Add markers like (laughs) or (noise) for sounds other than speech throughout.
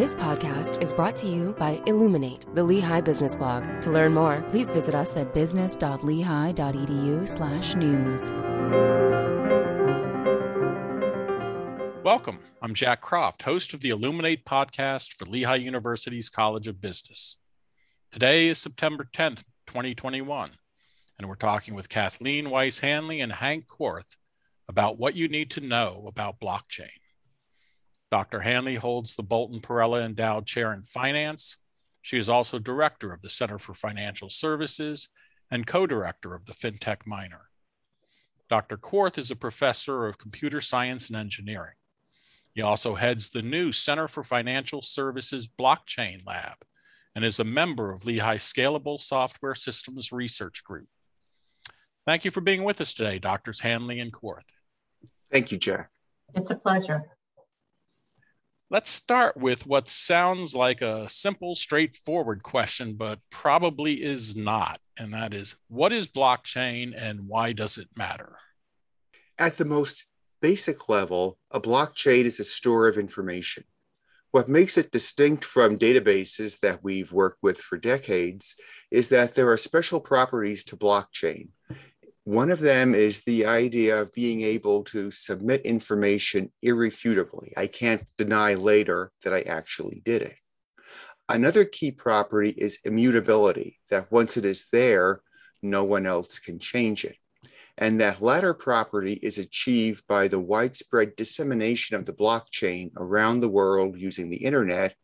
This podcast is brought to you by Illuminate, the Lehigh Business Blog. To learn more, please visit us at business.lehigh.edu/news. Welcome. I'm Jack Croft, host of the Illuminate podcast for Lehigh University's College of Business. Today is September 10th, 2021, and we're talking with Kathleen Weiss Hanley and Hank Korth about what you need to know about blockchain. Dr. Hanley holds the Bolton Perella Endowed Chair in Finance. She is also director of the Center for Financial Services and co director of the FinTech Minor. Dr. Korth is a professor of computer science and engineering. He also heads the new Center for Financial Services Blockchain Lab and is a member of Lehigh Scalable Software Systems Research Group. Thank you for being with us today, Drs. Hanley and Korth. Thank you, Jack. It's a pleasure. Let's start with what sounds like a simple, straightforward question, but probably is not. And that is what is blockchain and why does it matter? At the most basic level, a blockchain is a store of information. What makes it distinct from databases that we've worked with for decades is that there are special properties to blockchain one of them is the idea of being able to submit information irrefutably. I can't deny later that I actually did it. Another key property is immutability, that once it is there, no one else can change it. And that latter property is achieved by the widespread dissemination of the blockchain around the world using the internet,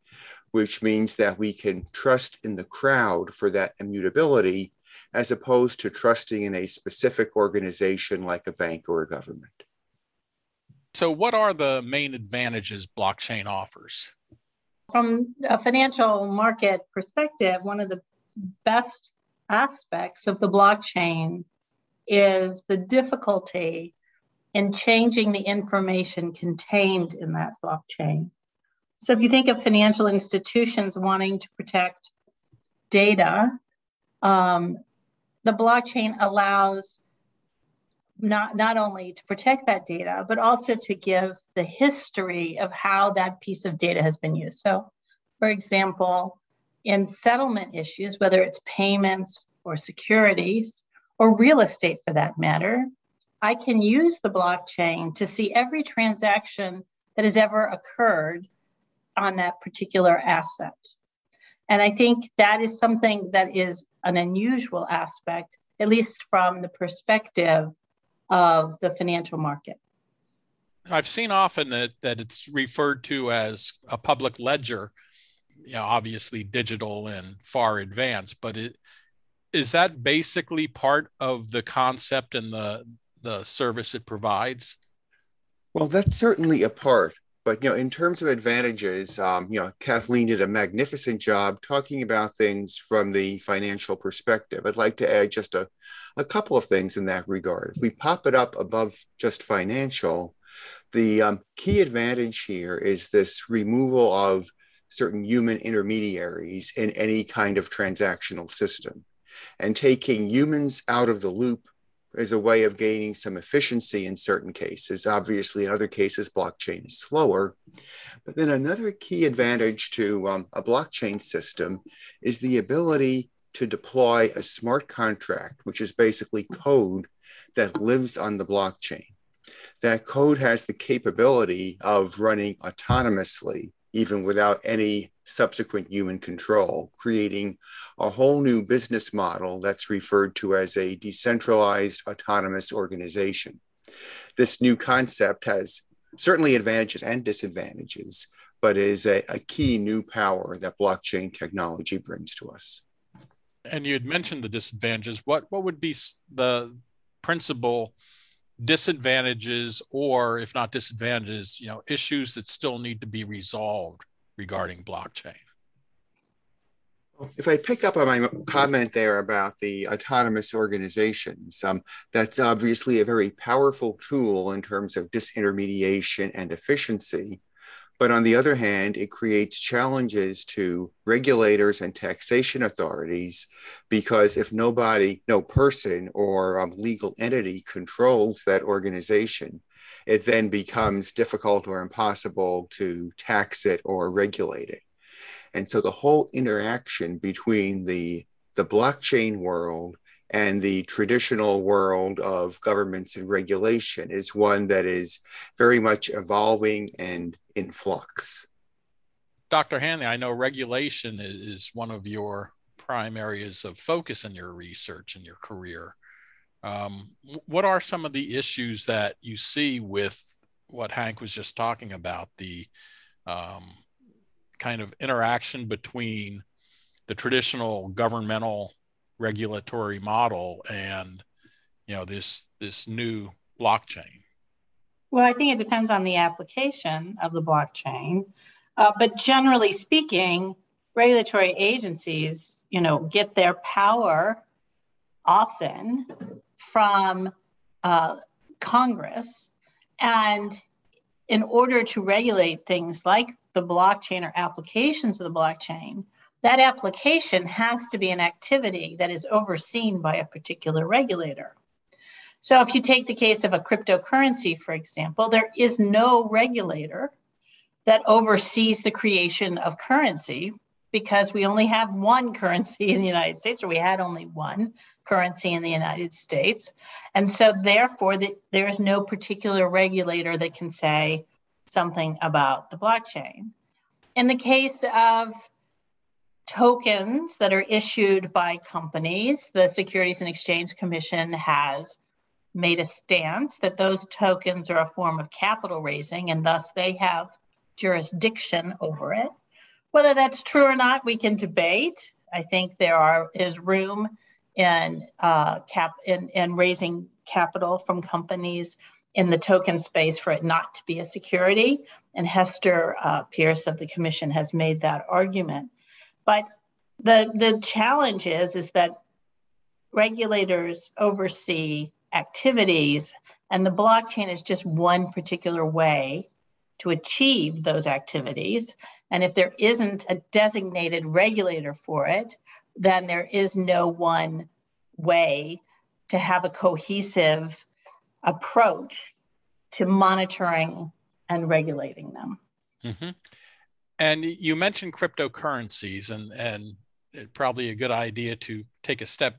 which means that we can trust in the crowd for that immutability as opposed to trusting in a specific organization like a bank or a government. So, what are the main advantages blockchain offers? From a financial market perspective, one of the best aspects of the blockchain is the difficulty in changing the information contained in that blockchain. So, if you think of financial institutions wanting to protect data, um, the blockchain allows not, not only to protect that data, but also to give the history of how that piece of data has been used. So, for example, in settlement issues, whether it's payments or securities or real estate for that matter, I can use the blockchain to see every transaction that has ever occurred on that particular asset. And I think that is something that is an unusual aspect, at least from the perspective of the financial market. I've seen often that, that it's referred to as a public ledger, you know, obviously digital and far advanced, but it, is that basically part of the concept and the, the service it provides? Well, that's certainly a part. But you know, in terms of advantages, um, you know, Kathleen did a magnificent job talking about things from the financial perspective. I'd like to add just a, a couple of things in that regard. If we pop it up above just financial, the um, key advantage here is this removal of certain human intermediaries in any kind of transactional system and taking humans out of the loop as a way of gaining some efficiency in certain cases. Obviously, in other cases, blockchain is slower. But then another key advantage to um, a blockchain system is the ability to deploy a smart contract, which is basically code that lives on the blockchain. That code has the capability of running autonomously even without any subsequent human control, creating a whole new business model that's referred to as a decentralized autonomous organization. This new concept has certainly advantages and disadvantages, but is a, a key new power that blockchain technology brings to us. And you had mentioned the disadvantages. What, what would be the principal disadvantages or if not disadvantages you know issues that still need to be resolved regarding blockchain if I pick up on my comment there about the autonomous organizations, um, that's obviously a very powerful tool in terms of disintermediation and efficiency. But on the other hand, it creates challenges to regulators and taxation authorities because if nobody, no person or um, legal entity controls that organization, it then becomes difficult or impossible to tax it or regulate it. And so the whole interaction between the, the blockchain world and the traditional world of governments and regulation is one that is very much evolving and in flux. Dr. Hanley, I know regulation is one of your prime areas of focus in your research and your career. Um, what are some of the issues that you see with what Hank was just talking about the um, kind of interaction between the traditional governmental regulatory model and you know this this new blockchain? Well i think it depends on the application of the blockchain. Uh, but generally speaking regulatory agencies you know get their power often from uh, congress. And in order to regulate things like the blockchain or applications of the blockchain that application has to be an activity that is overseen by a particular regulator. So, if you take the case of a cryptocurrency, for example, there is no regulator that oversees the creation of currency because we only have one currency in the United States, or we had only one currency in the United States. And so, therefore, the, there is no particular regulator that can say something about the blockchain. In the case of tokens that are issued by companies, the Securities and Exchange Commission has made a stance that those tokens are a form of capital raising and thus they have jurisdiction over it. Whether that's true or not, we can debate. I think there are is room in uh, cap in, in raising capital from companies in the token space for it not to be a security. And Hester uh, Peirce of the Commission has made that argument. But the the challenge is is that regulators oversee activities and the blockchain is just one particular way to achieve those activities and if there isn't a designated regulator for it then there is no one way to have a cohesive approach to monitoring and regulating them mm-hmm. And you mentioned cryptocurrencies, and and probably a good idea to take a step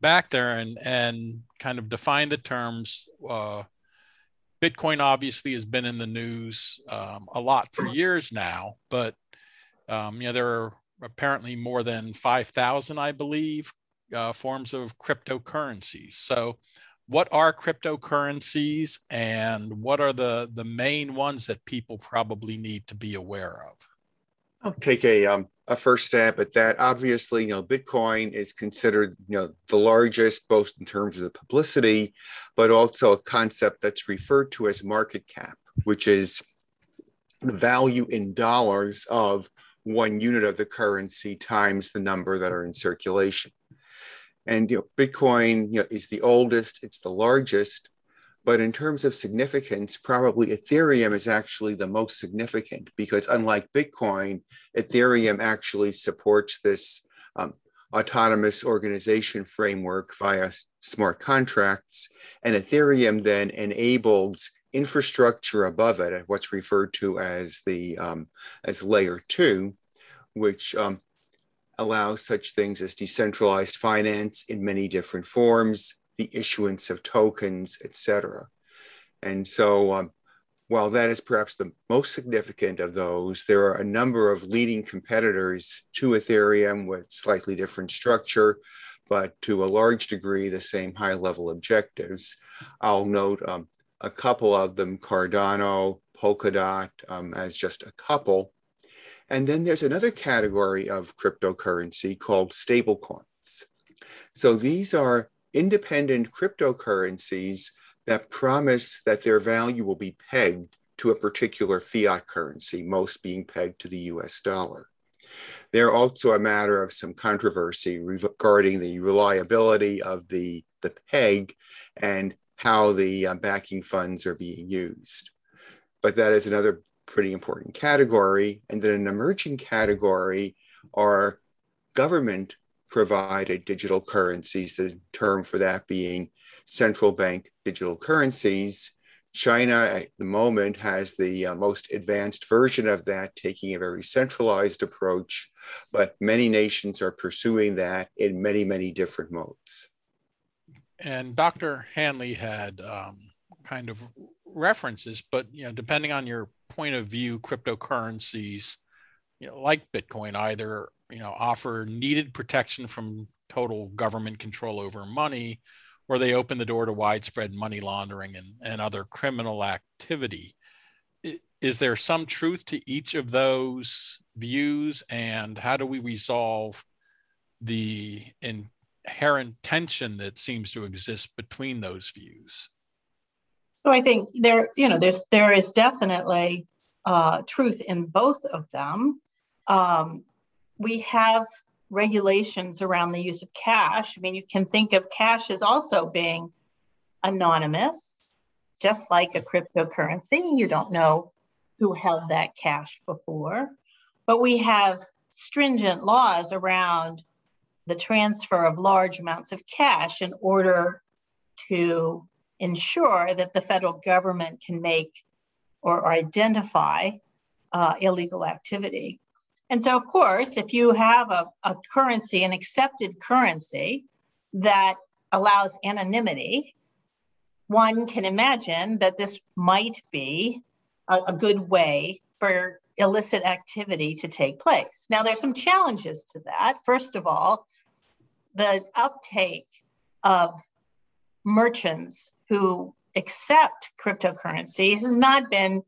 back there and and kind of define the terms. Uh, Bitcoin obviously has been in the news um, a lot for years now, but um, you know there are apparently more than five thousand, I believe, uh, forms of cryptocurrencies. So, what are cryptocurrencies and what are the, the main ones that people probably need to be aware of? I'll take a, um, a first stab at that. Obviously, you know, Bitcoin is considered, you know, the largest, both in terms of the publicity, but also a concept that's referred to as market cap, which is the value in dollars of one unit of the currency times the number that are in circulation. And you know, Bitcoin you know, is the oldest, it's the largest, but in terms of significance, probably Ethereum is actually the most significant because unlike Bitcoin, Ethereum actually supports this um, autonomous organization framework via smart contracts. And Ethereum then enables infrastructure above it, what's referred to as the um, as layer two, which um, allows such things as decentralized finance in many different forms, the issuance of tokens, etc. And so, um, while that is perhaps the most significant of those, there are a number of leading competitors to Ethereum with slightly different structure, but to a large degree, the same high level objectives. I'll note um, a couple of them Cardano, Polkadot, um, as just a couple. And then there's another category of cryptocurrency called stablecoins. So these are independent cryptocurrencies that promise that their value will be pegged to a particular fiat currency, most being pegged to the US dollar. They're also a matter of some controversy regarding the reliability of the, the peg and how the uh, backing funds are being used. But that is another pretty important category. And then an emerging category are government provided digital currencies, the term for that being central bank digital currencies, China at the moment has the uh, most advanced version of that, taking a very centralized approach, but many nations are pursuing that in many, many different modes. And Dr. Hanley had um, kind of references, but you know, depending on your point of view, cryptocurrencies, you know, like Bitcoin, either you know offer needed protection from total government control over money, or they open the door to widespread money laundering and, and other criminal activity. Is there some truth to each of those views, and how do we resolve the inherent tension that seems to exist between those views? So I think there, you know, there's there is definitely uh, truth in both of them. Um, we have regulations around the use of cash. I mean, you can think of cash as also being anonymous, just like a cryptocurrency. You don't know who held that cash before. But we have stringent laws around the transfer of large amounts of cash in order to ensure that the federal government can make or, or identify uh, illegal activity. And so, of course, if you have a, a currency, an accepted currency that allows anonymity, one can imagine that this might be a, a, good way for illicit activity to take place. Now, there's some challenges to that. First of all, the uptake of merchants who accept cryptocurrencies has not been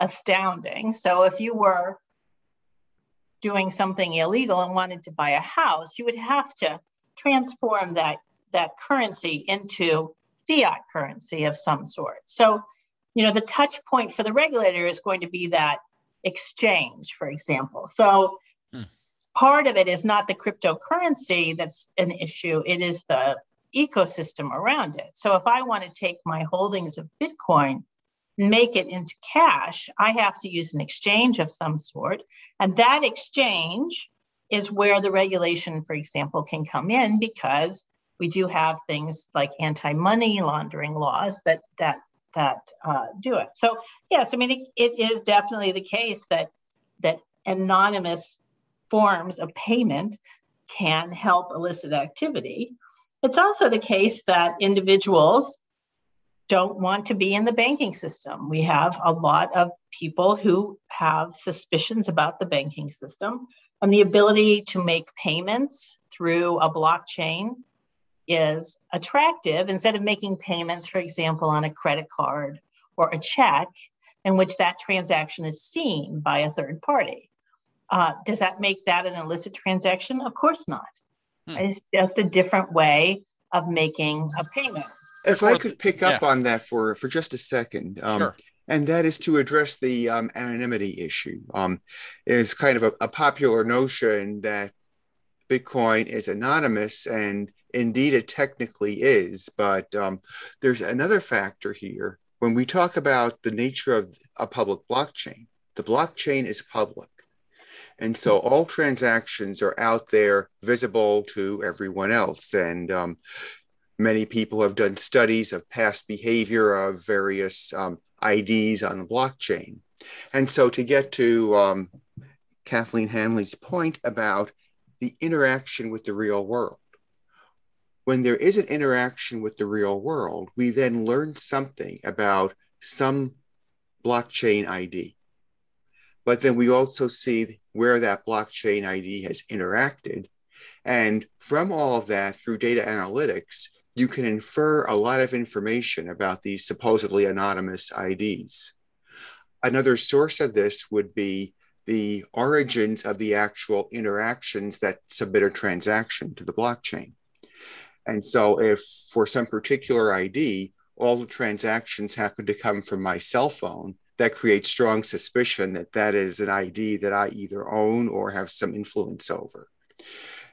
astounding. So if you were doing something illegal and wanted to buy a house, you would have to transform that, that currency into fiat currency of some sort. So, you know, the touch point for the regulator is going to be that exchange, for example. So hmm. part of it is not the cryptocurrency that's an issue, it is the ecosystem around it. So if I want to take my holdings of Bitcoin, and make it into cash, I have to use an exchange of some sort. And that exchange is where the regulation, for example, can come in because we do have things like anti-money laundering laws that that that uh, do it. So yes, I mean it, it is definitely the case that that anonymous forms of payment can help illicit activity. It's also the case that individuals don't want to be in the banking system. We have a lot of people who have suspicions about the banking system, and the ability to make payments through a blockchain is attractive instead of making payments, for example, on a credit card or a check in which that transaction is seen by a third party. Uh, does that make that an illicit transaction? Of course not. Hmm. It's just a different way of making a payment. If I could pick up yeah. on that for for just a second, um, sure. and that is to address the um, anonymity issue. Um, is kind of a, a popular notion that Bitcoin is anonymous, and indeed it technically is. But um, there's another factor here. When we talk about the nature of a public blockchain, the blockchain is public. And so all transactions are out there visible to everyone else. And um, many people have done studies of past behavior of various um, IDs on the blockchain. And so to get to um, Kathleen Hanley's point about the interaction with the real world, when there is an interaction with the real world, we then learn something about some blockchain ID. But then we also see where that blockchain ID has interacted. And from all of that, through data analytics, you can infer a lot of information about these supposedly anonymous IDs. Another source of this would be the origins of the actual interactions that submit a transaction to the blockchain. And so, if for some particular ID, all the transactions happen to come from my cell phone, that creates strong suspicion that that is an ID that I either own or have some influence over.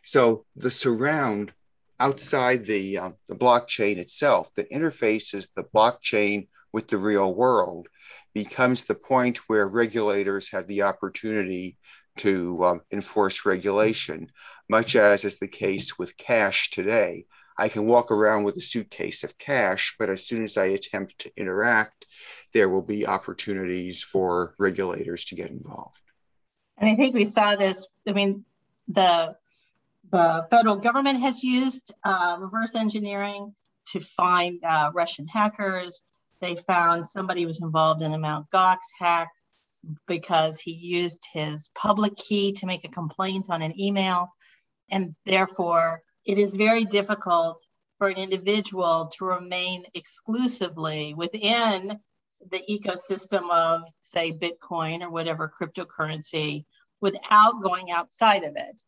So the surround outside the, uh, the blockchain itself, the interfaces the blockchain with the real world becomes the point where regulators have the opportunity to um, enforce regulation, much as is the case with cash today. I can walk around with a suitcase of cash, but as soon as I attempt to interact, there will be opportunities for regulators to get involved. And I think we saw this. I mean, the the federal government has used uh, reverse engineering to find uh, Russian hackers. They found somebody was involved in the Mount Gox hack because he used his public key to make a complaint on an email. And therefore, it is very difficult for an individual to remain exclusively within the ecosystem of, say, Bitcoin or whatever cryptocurrency without going outside of it.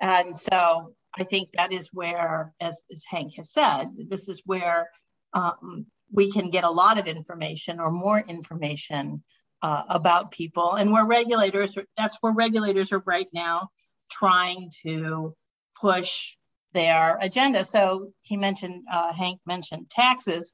And so I think that is where, as, as Hank has said, this is where um, we can get a lot of information or more information uh, about people. And where regulators, that's where regulators are right now trying to push their agenda. So he mentioned, uh, Hank mentioned taxes.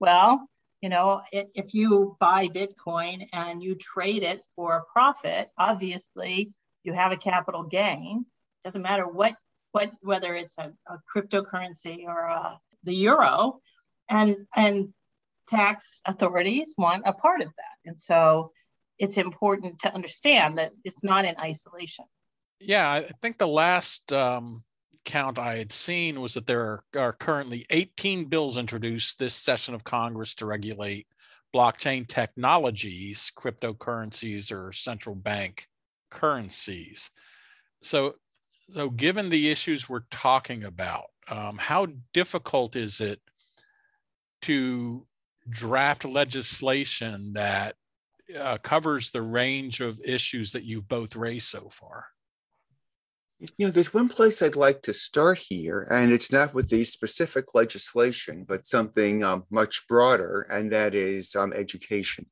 Well, you know, if you buy Bitcoin and you trade it for a profit, obviously you have a capital gain. Doesn't matter what, what whether it's a, a cryptocurrency or a, uh, the euro, and and tax authorities want a part of that. And so it's important to understand that it's not in isolation. Yeah, I think the last um, count I had seen was that there are, are currently 18 bills introduced this session of Congress to regulate blockchain technologies, cryptocurrencies, or central bank currencies. So, so given the issues we're talking about, um, how difficult is it to draft legislation that uh, covers the range of issues that you've both raised so far? You know, there's one place I'd like to start here, and it's not with the specific legislation, but something um, much broader, and that is um, education.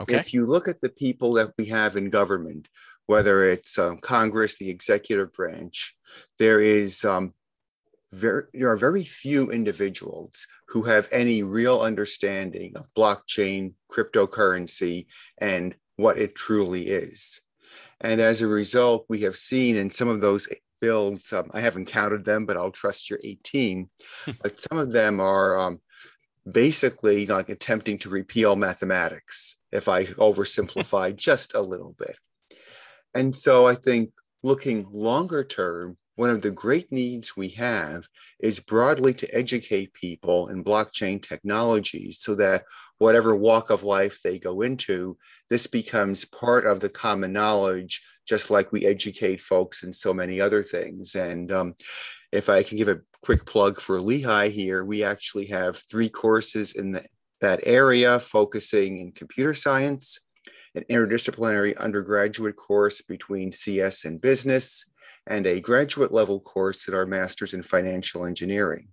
Okay. If you look at the people that we have in government, whether it's um, Congress, the executive branch, there is um, very, there are very few individuals who have any real understanding of blockchain, cryptocurrency, and what it truly is. And as a result, we have seen in some of those bills, um, I haven't counted them, but I'll trust your 18, but some of them are um, basically like attempting to repeal mathematics, if I oversimplify (laughs) just a little bit. And so I think looking longer term, one of the great needs we have is broadly to educate people in blockchain technologies so that whatever walk of life they go into, this becomes part of the common knowledge, just like we educate folks in so many other things. And um, if I can give a quick plug for Lehigh here, we actually have three courses in the, that area focusing in computer science, an interdisciplinary undergraduate course between CS and business, and a graduate level course at our master's in financial engineering.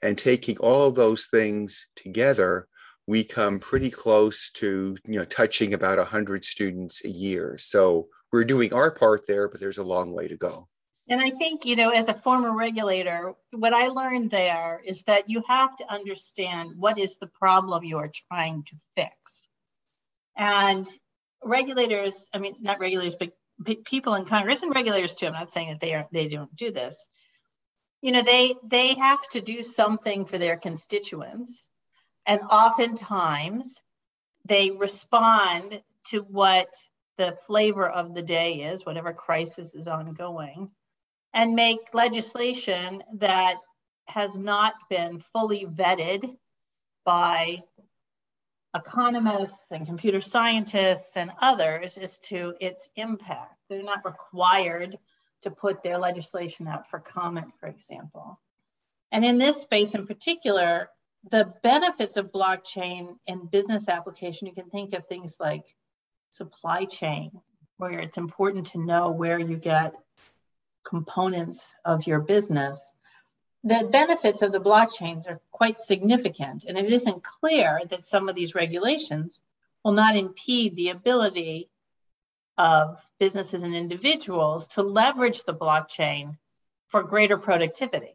And taking all of those things together, we come pretty close to you know touching about 100 students a year. So we're doing our part there, but there's a long way to go. And I think, you know, as a former regulator, what I learned there is that you have to understand what is the problem you are trying to fix. And regulators, I mean, not regulators, but people in Congress and regulators too. I'm not saying that they are they don't do this. You know, they they have to do something for their constituents, and oftentimes they respond to what the flavor of the day is, whatever crisis is ongoing, and make legislation that has not been fully vetted by economists and computer scientists and others as to its impact. They're not required to put their legislation out for comment, for example. And in this space in particular, the benefits of blockchain in business application, you can think of things like supply chain, where it's important to know where you get components of your business the benefits of the blockchains are quite significant, and it isn't clear that some of these regulations will not impede the ability of businesses and individuals to leverage the blockchain for greater productivity.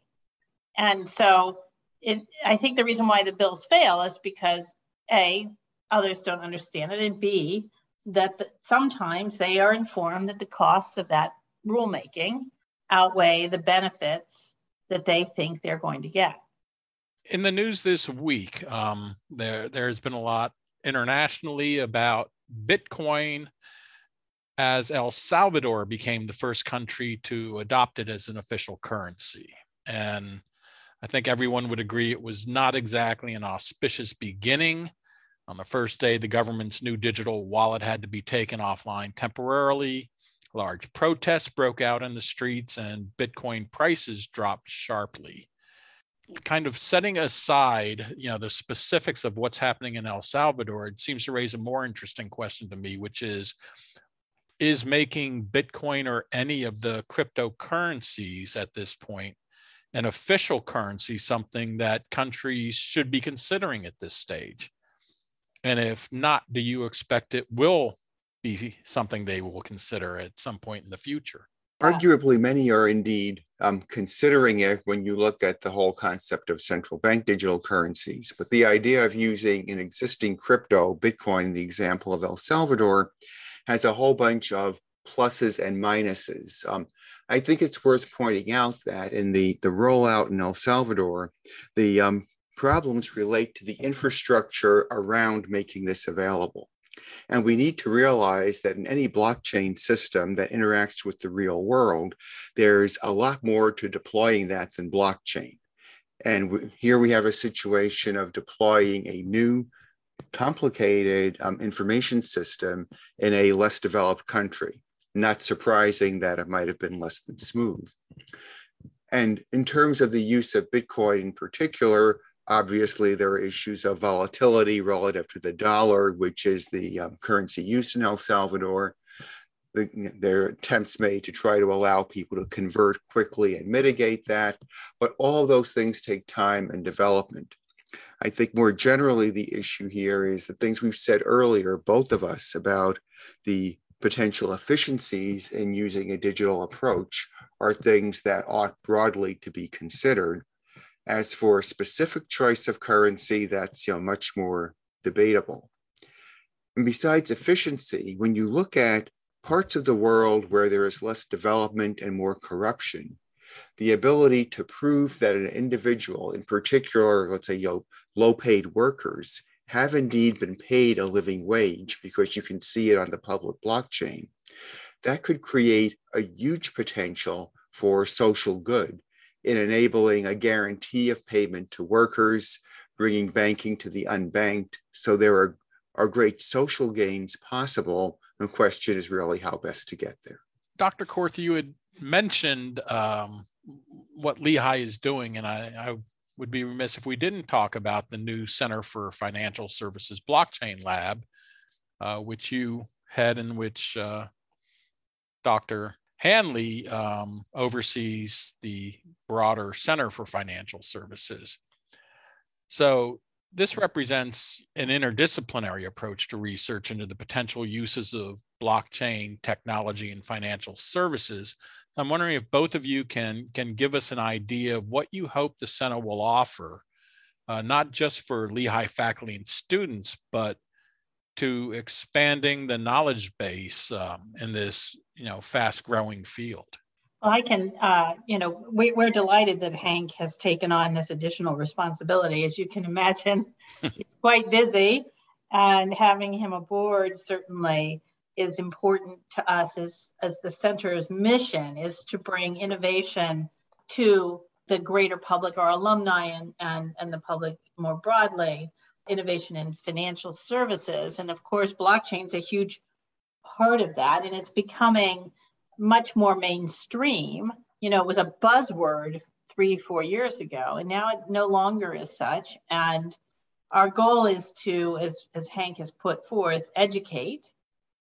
And so it, I think the reason why the bills fail is because A, others don't understand it, and B, that the, sometimes they are informed that the costs of that rulemaking outweigh the benefits that they think they're going to get. In the news this week, um, there there's been a lot internationally about Bitcoin as El Salvador became the first country to adopt it as an official currency. And I think everyone would agree it was not exactly an auspicious beginning. On the first day, the government's new digital wallet had to be taken offline temporarily. Large protests broke out in the streets, and Bitcoin prices dropped sharply. Kind of setting aside, you know, the specifics of what's happening in El Salvador, it seems to raise a more interesting question to me, which is is making Bitcoin or any of the cryptocurrencies at this point an official currency something that countries should be considering at this stage? And if not, do you expect it will be something they will consider at some point in the future? Arguably, many are indeed um, considering it when you look at the whole concept of central bank digital currencies. But the idea of using an existing crypto, Bitcoin, the example of El Salvador, has a whole bunch of pluses and minuses. Um, I think it's worth pointing out that in the, the rollout in El Salvador, the um, problems relate to the infrastructure around making this available. And we need to realize that in any blockchain system that interacts with the real world, there's a lot more to deploying that than blockchain. And here we have a situation of deploying a new complicated um, information system in a less developed country. Not surprising that it might have been less than smooth. And in terms of the use of Bitcoin in particular, obviously there are issues of volatility relative to the dollar, which is the um, currency used in El Salvador. The, there are attempts made to try to allow people to convert quickly and mitigate that, but all those things take time and development. I think more generally, the issue here is the things we've said earlier, both of us, about the potential efficiencies in using a digital approach are things that ought broadly to be considered. As for a specific choice of currency, that's you know, much more debatable. And besides efficiency, when you look at parts of the world where there is less development and more corruption, the ability to prove that an individual, in particular, let's say you know, low paid workers, have indeed been paid a living wage because you can see it on the public blockchain, that could create a huge potential for social good in enabling a guarantee of payment to workers, bringing banking to the unbanked. So there are, are great social gains possible. The question is really how best to get there. Dr. Korth, you had mentioned um, what Lehigh is doing, and I, I, would be remiss if we didn't talk about the new Center for Financial Services Blockchain Lab, uh, which you head and which uh, Dr. Hanley um, oversees the broader Center for Financial Services. So this represents an interdisciplinary approach to research into the potential uses of blockchain technology and financial services. I'm wondering if both of you can, can give us an idea of what you hope the center will offer, uh, not just for Lehigh faculty and students, but to expanding the knowledge base um, in this you know fast growing field. Well, I can, uh, you know, we, are delighted that Hank has taken on this additional responsibility. As you can (laughs) imagine, he's quite busy, and having him aboard certainly is important to us as, as the center's mission is to bring innovation to the greater public, our alumni and, and, and the public more broadly, innovation in financial services. And of course, blockchain is a huge part of that, and it's becoming much more mainstream. You know, it was a buzzword three, four years ago, and now it no longer is such. And our goal is to, as, as Hank has put forth, educate.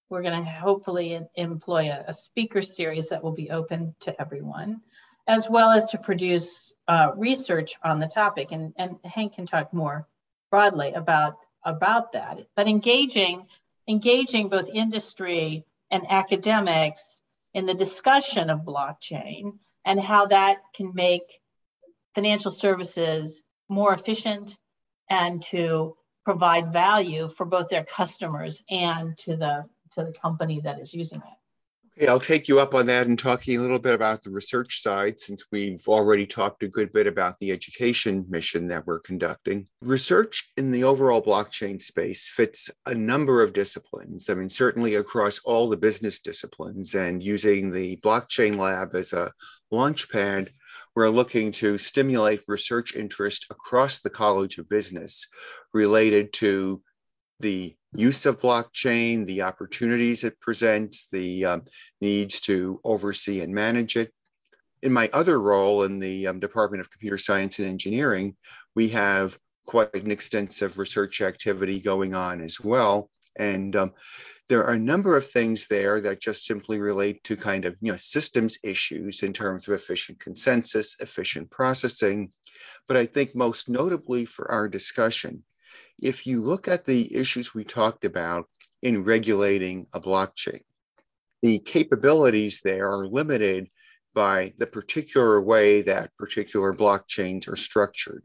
We're going to hopefully employ a, a, speaker series that will be open to everyone, as well as to produce uh, research on the topic. And, and Hank can talk more broadly about, about that. But engaging, engaging both industry and academics in the discussion of blockchain and how that can make financial services more efficient and to provide value for both their customers and to the to the company that is using it. Okay, I'll take you up on that and talking a little bit about the research side since we've already talked a good bit about the education mission that we're conducting. Research in the overall blockchain space fits a number of disciplines. I mean, certainly across all the business disciplines, and using the blockchain lab as a launchpad, we're looking to stimulate research interest across the College of Business related to the use of blockchain, the opportunities it presents, the um, needs to oversee and manage it. In my other role in the um, Department of Computer Science and Engineering, we have quite an extensive research activity going on as well. And um, there are a number of things there that just simply relate to kind of you know systems issues in terms of efficient consensus, efficient processing. But I think most notably for our discussion, if you look at the issues we talked about in regulating a blockchain, the capabilities there are limited by the particular way that particular blockchains are structured.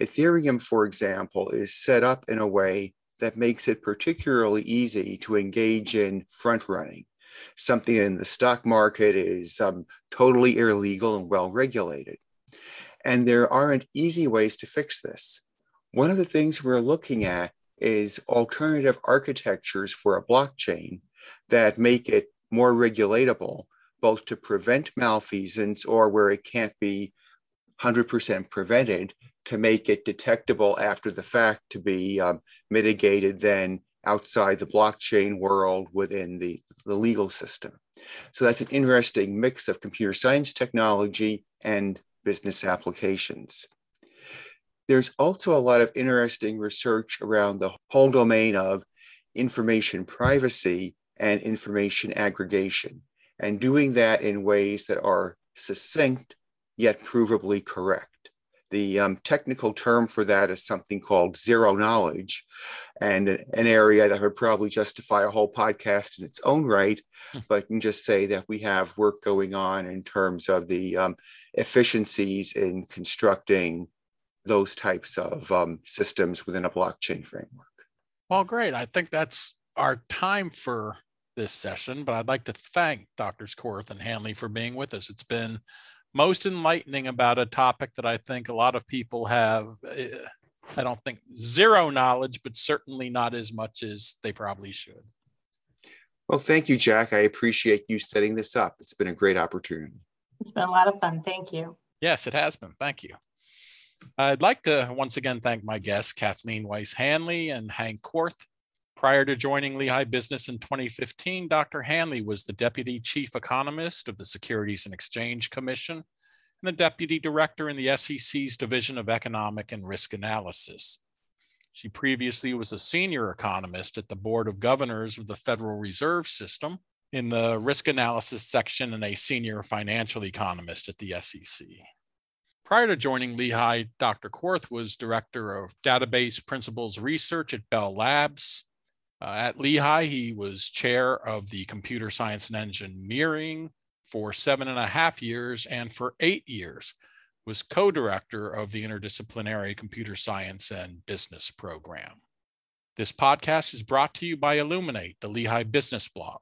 Ethereum, for example, is set up in a way that makes it particularly easy to engage in front running. Something in the stock market is um, totally illegal and well regulated. And there aren't easy ways to fix this. One of the things we're looking at is alternative architectures for a blockchain that make it more regulatable, both to prevent malfeasance or where it can't be 100% prevented, to make it detectable after the fact to be um, mitigated then outside the blockchain world within the, the legal system. So that's an interesting mix of computer science technology and business applications. There's also a lot of interesting research around the whole domain of information privacy and information aggregation, and doing that in ways that are succinct yet provably correct. The um, technical term for that is something called zero knowledge, and an area that would probably justify a whole podcast in its own right. Hmm. but I can just say that we have work going on in terms of the um, efficiencies in constructing those types of um, systems within a blockchain framework. Well, great. I think that's our time for this session, but I'd like to thank Drs. Korth and Hanley for being with us. It's been most enlightening about a topic that I think a lot of people have. Eh, I don't think zero knowledge, but certainly not as much as they probably should. Well, thank you, Jack. I appreciate you setting this up. It's been a great opportunity. It's been a lot of fun. Thank you. Yes, it has been. Thank you. I'd like to once again thank my guests, Kathleen Weiss Hanley and Hank Korth. Prior to joining Lehigh Business in 2015, Dr. Hanley was the Deputy Chief Economist of the Securities and Exchange Commission and the Deputy Director in the SEC's Division of Economic and Risk Analysis. She previously was a senior economist at the Board of Governors of the Federal Reserve System in the risk analysis section and a senior financial economist at the SEC. Prior to joining Lehigh, Dr. Korth was director of database principles research at Bell Labs. Uh, at Lehigh, he was chair of the computer science and engineering for seven and a half years, and for eight years was co-director of the interdisciplinary computer science and business program. This podcast is brought to you by Illuminate, the Lehigh Business Blog.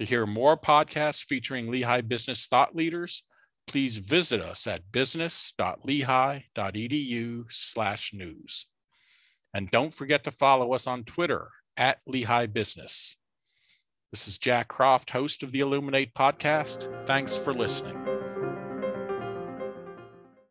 To hear more podcasts featuring Lehigh business thought leaders, please visit us at business.lehigh.edu slash news. And don't forget to follow us on Twitter at Lehigh Business. This is Jack Croft, host of the Illuminate podcast. Thanks for listening.